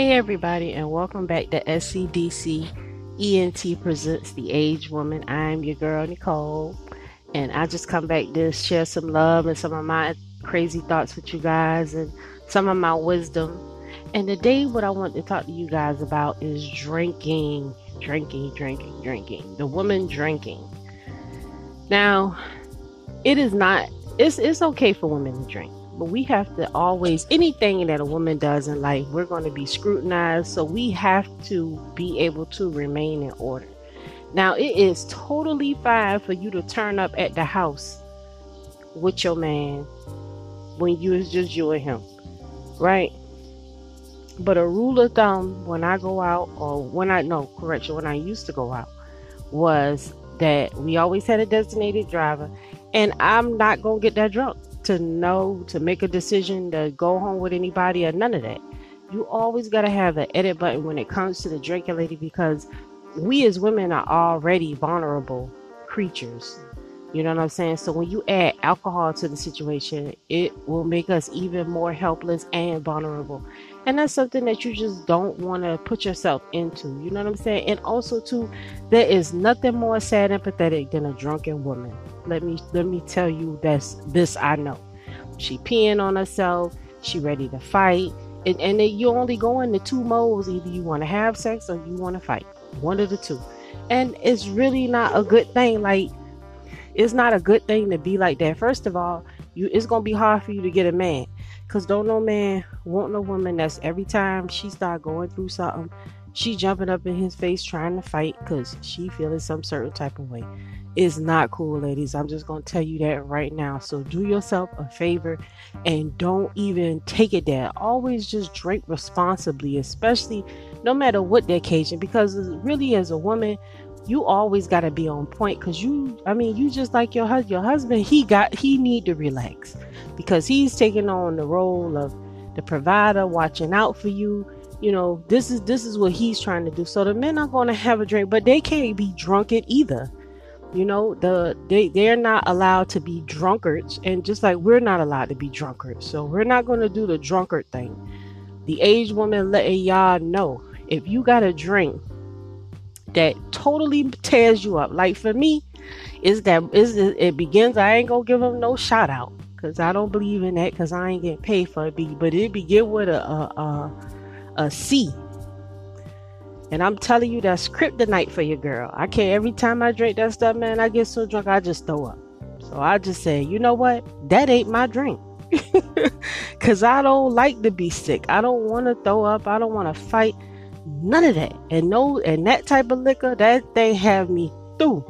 Hey, everybody, and welcome back to SCDC ENT Presents The Average Woman. I'm your girl, Nicole, and I just come back to share some love and some of my crazy thoughts with you guys and some of my wisdom. And today, what I want to talk to you guys about is drinking, drinking, drinking, drinking. The woman drinking. Now, it is not, it's, it's okay for women to drink but we have to always anything that a woman does in life we're going to be scrutinized so we have to be able to remain in order. Now it is totally fine for you to turn up at the house with your man when you is just you and him right? But a rule of thumb when i go out or when i no correction when i used to go out was that we always had a designated driver and i'm not gonna get that drunk to know to make a decision to go home with anybody or none of that. You always got to have an edit button when it comes to the drinking lady because we as women are already vulnerable creatures. You know what I'm saying? So when you add alcohol to the situation, it will make us even more helpless and vulnerable. And that's something that you just don't want to put yourself into. You know what I'm saying? And also too, there is nothing more sad and pathetic than a drunken woman. Let me let me tell you that's this I know. She peeing on herself, she ready to fight. And, and you only go into two modes. Either you want to have sex or you want to fight. One of the two. And it's really not a good thing. Like it's not a good thing to be like that. First of all, you it's gonna be hard for you to get a man. Cause don't no man want no woman that's every time she start going through something, she jumping up in his face trying to fight because she feeling some certain type of way. It's not cool, ladies. I'm just gonna tell you that right now. So do yourself a favor and don't even take it there. Always just drink responsibly, especially no matter what the occasion, because really as a woman, you always got to be on point because you i mean you just like your husband your husband he got he need to relax because he's taking on the role of the provider watching out for you you know this is this is what he's trying to do so the men are going to have a drink but they can't be drunken either you know the they they're not allowed to be drunkards and just like we're not allowed to be drunkards so we're not going to do the drunkard thing the aged woman letting y'all know if you got a drink that totally tears you up. Like for me, is that is it begins. I ain't gonna give them no shout out because I don't believe in that because I ain't getting paid for it. But it begin with a a, a a C. And I'm telling you, that's kryptonite for your girl. I can't. Every time I drink that stuff, man, I get so drunk I just throw up. So I just say, you know what? That ain't my drink. Cause I don't like to be sick. I don't want to throw up. I don't want to fight. None of that. And no, and that type of liquor, that they have me through.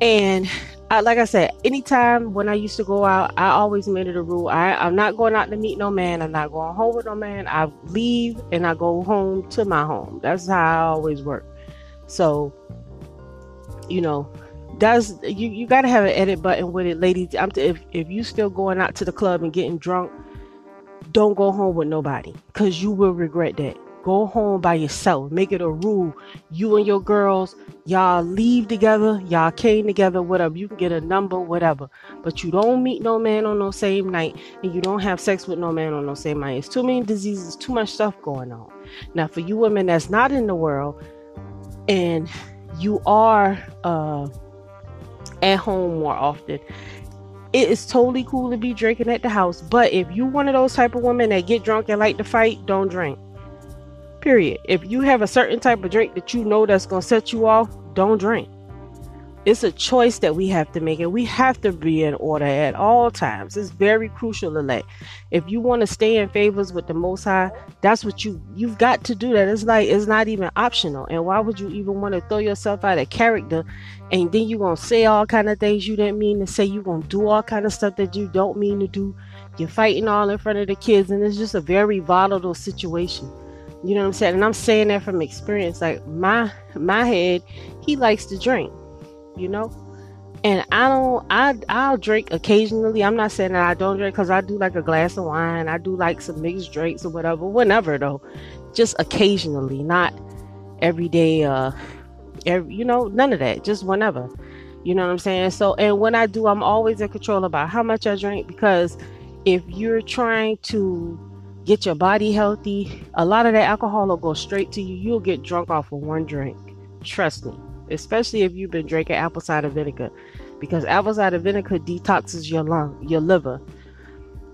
And I, like I said, anytime when I used to go out, I always made it a rule. I, I'm not going out to meet no man. I'm not going home with no man. I leave and I go home to my home. That's how I always work. So, you know, does you, you got to have an edit button with it, ladies. I'm t- if if you still going out to the club and getting drunk, don't go home with nobody because you will regret that. Go home by yourself. Make it a rule. You and your girls, y'all leave together. Y'all came together, whatever. You can get a number, whatever. But you don't meet no man on no same night, and you don't have sex with no man on no same night. It's too many diseases, too much stuff going on. Now, for you women that's not in the world, and you are uh, at home more often, it is totally cool to be drinking at the house. But if you one of those type of women that get drunk and like to fight, don't drink. Period. If you have a certain type of drink that you know that's going to set you off, don't drink. It's a choice that we have to make, and we have to be in order at all times. It's very crucial that. If you want to stay in favors with the Most High, that's what you you've got to do. That it's like it's not even optional. And why would you even want to throw yourself out of character, and then you're gonna say all kind of things you didn't mean to say. You're gonna do all kind of stuff that you don't mean to do. You're fighting all in front of the kids, and it's just a very volatile situation. You know what I'm saying? And I'm saying that from experience. Like my my head, he likes to drink, you know? And I don't I I'll drink occasionally. I'm not saying that I don't drink because I do like a glass of wine. I do like some mixed drinks or whatever. Whenever though. Just occasionally, not every day, uh every you know, none of that. Just whenever. You know what I'm saying? So and when I do, I'm always in control about how much I drink because if you're trying to get your body healthy. A lot of that alcohol will go straight to you. You'll get drunk off of one drink. Trust me. Especially if you've been drinking apple cider vinegar. Because apple cider vinegar detoxes your lung, your liver.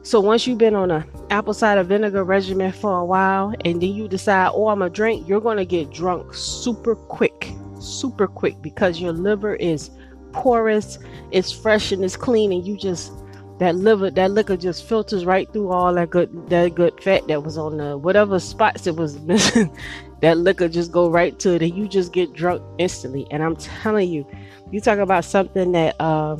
So once you've been on a apple cider vinegar regimen for a while and then you decide, oh, I'm a drink, you're gonna get drunk super quick. Super quick because your liver is porous, it's fresh and it's clean, and you just that liver that liquor just filters right through all that good that good fat that was on the whatever spots it was missing that liquor just go right to it and you just get drunk instantly. And i'm telling you you talk about something that uh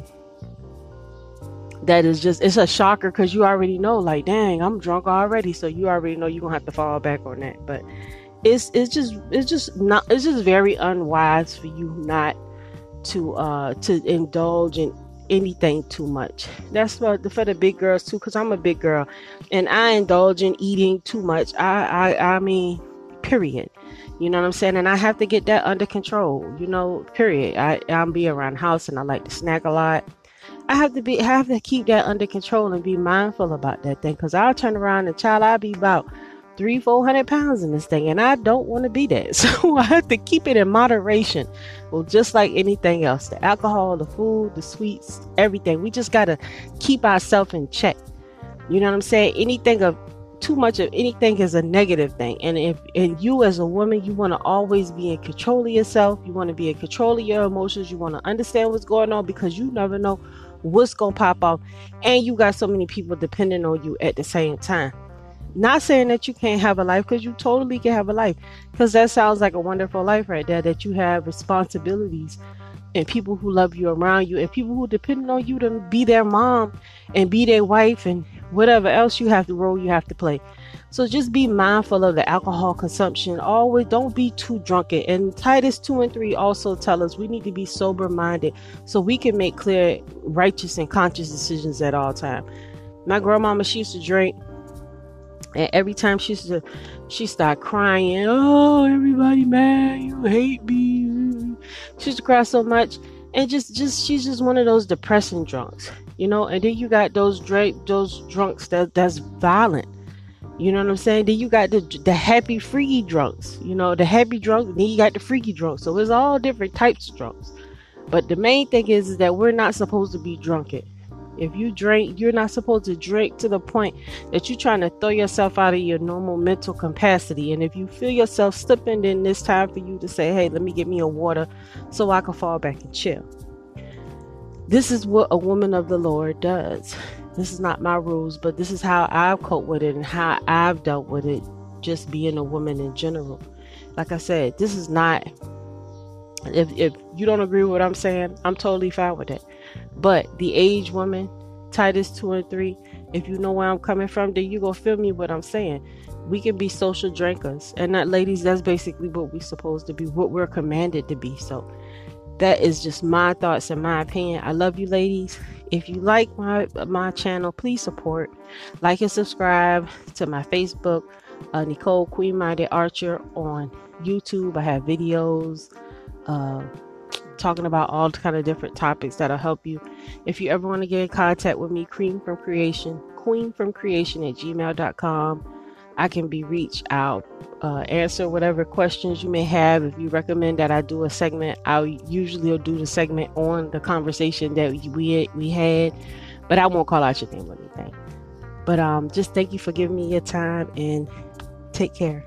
that is just it's a shocker because you already know like dang i'm drunk already. So you already know you're gonna have to fall back on that. But it's it's just it's just not it's just very unwise for you not to uh to indulge in anything too much. That's for the, for the big girls too, because I'm a big girl, and I indulge in eating too much. I I I mean, period. You know what I'm saying? And I have to get that under control. You know, period. I I'm be around house and I like to snack a lot. I have to be have to keep that under control and be mindful about that thing, because I'll turn around and child I'll be about three, four hundred pounds in this thing, and I don't want to be that. So I have to keep it in moderation. Well, just like anything else, the alcohol, the food, the sweets, everything. We just gotta keep ourselves in check. You know what I'm saying? Anything of too much of anything is a negative thing. And if and you as a woman, you want to always be in control of yourself. You want to be in control of your emotions. You want to understand what's going on because you never know what's gonna pop off. And you got so many people depending on you at the same time. Not saying that you can't have a life because you totally can have a life because that sounds like a wonderful life right there that you have responsibilities and people who love you around you and people who depend on you to be their mom and be their wife and whatever else you have to role you have to play. So just be mindful of the alcohol consumption. Always don't be too drunken. And Titus 2 and 3 also tell us we need to be sober minded so we can make clear, righteous, and conscious decisions at all time. My grandmama, she used to drink and every time she used to, she started crying, oh, everybody mad, you hate me. She used to cry so much. And just, just, she's just one of those depressing drunks, you know. And then you got those drink, those drunks that that's violent. You know what I'm saying? Then you got the the happy freaky drunks. You know, the happy drunk. Then you got the freaky drunks. So it's all different types of drunks. But the main thing is, is that we're not supposed to be drunken. If you drink, you're not supposed to drink to the point that you're trying to throw yourself out of your normal mental capacity. And if you feel yourself slipping, then it's time for you to say, hey, let me get me a water so I can fall back and chill. This is what a woman of the Lord does. This is not my rules, but this is how I've coped with it and how I've dealt with it, just being a woman in general. Like I said, this is not if if you don't agree with what I'm saying, I'm totally fine with it. But the average woman, Titus 2 and 3, if you know where I'm coming from, then you go feel me what I'm saying. We can be social drinkers. And that ladies, that's basically what we're supposed to be, what we're commanded to be. So that is just my thoughts and my opinion. I love you ladies. If you like my my channel, please support. Like and subscribe to my Facebook, uh, Nicole Queen Minded Archer on YouTube. I have videos. Uh, talking about all kind of different topics that'll help you. If you ever want to get in contact with me, Cream from Creation, Queen from Creation at gmail.com. I can be reached out, uh, answer whatever questions you may have. If you recommend that I do a segment, I usually will do the segment on the conversation that we we had, but I won't call out your name or anything. But um, just thank you for giving me your time and take care.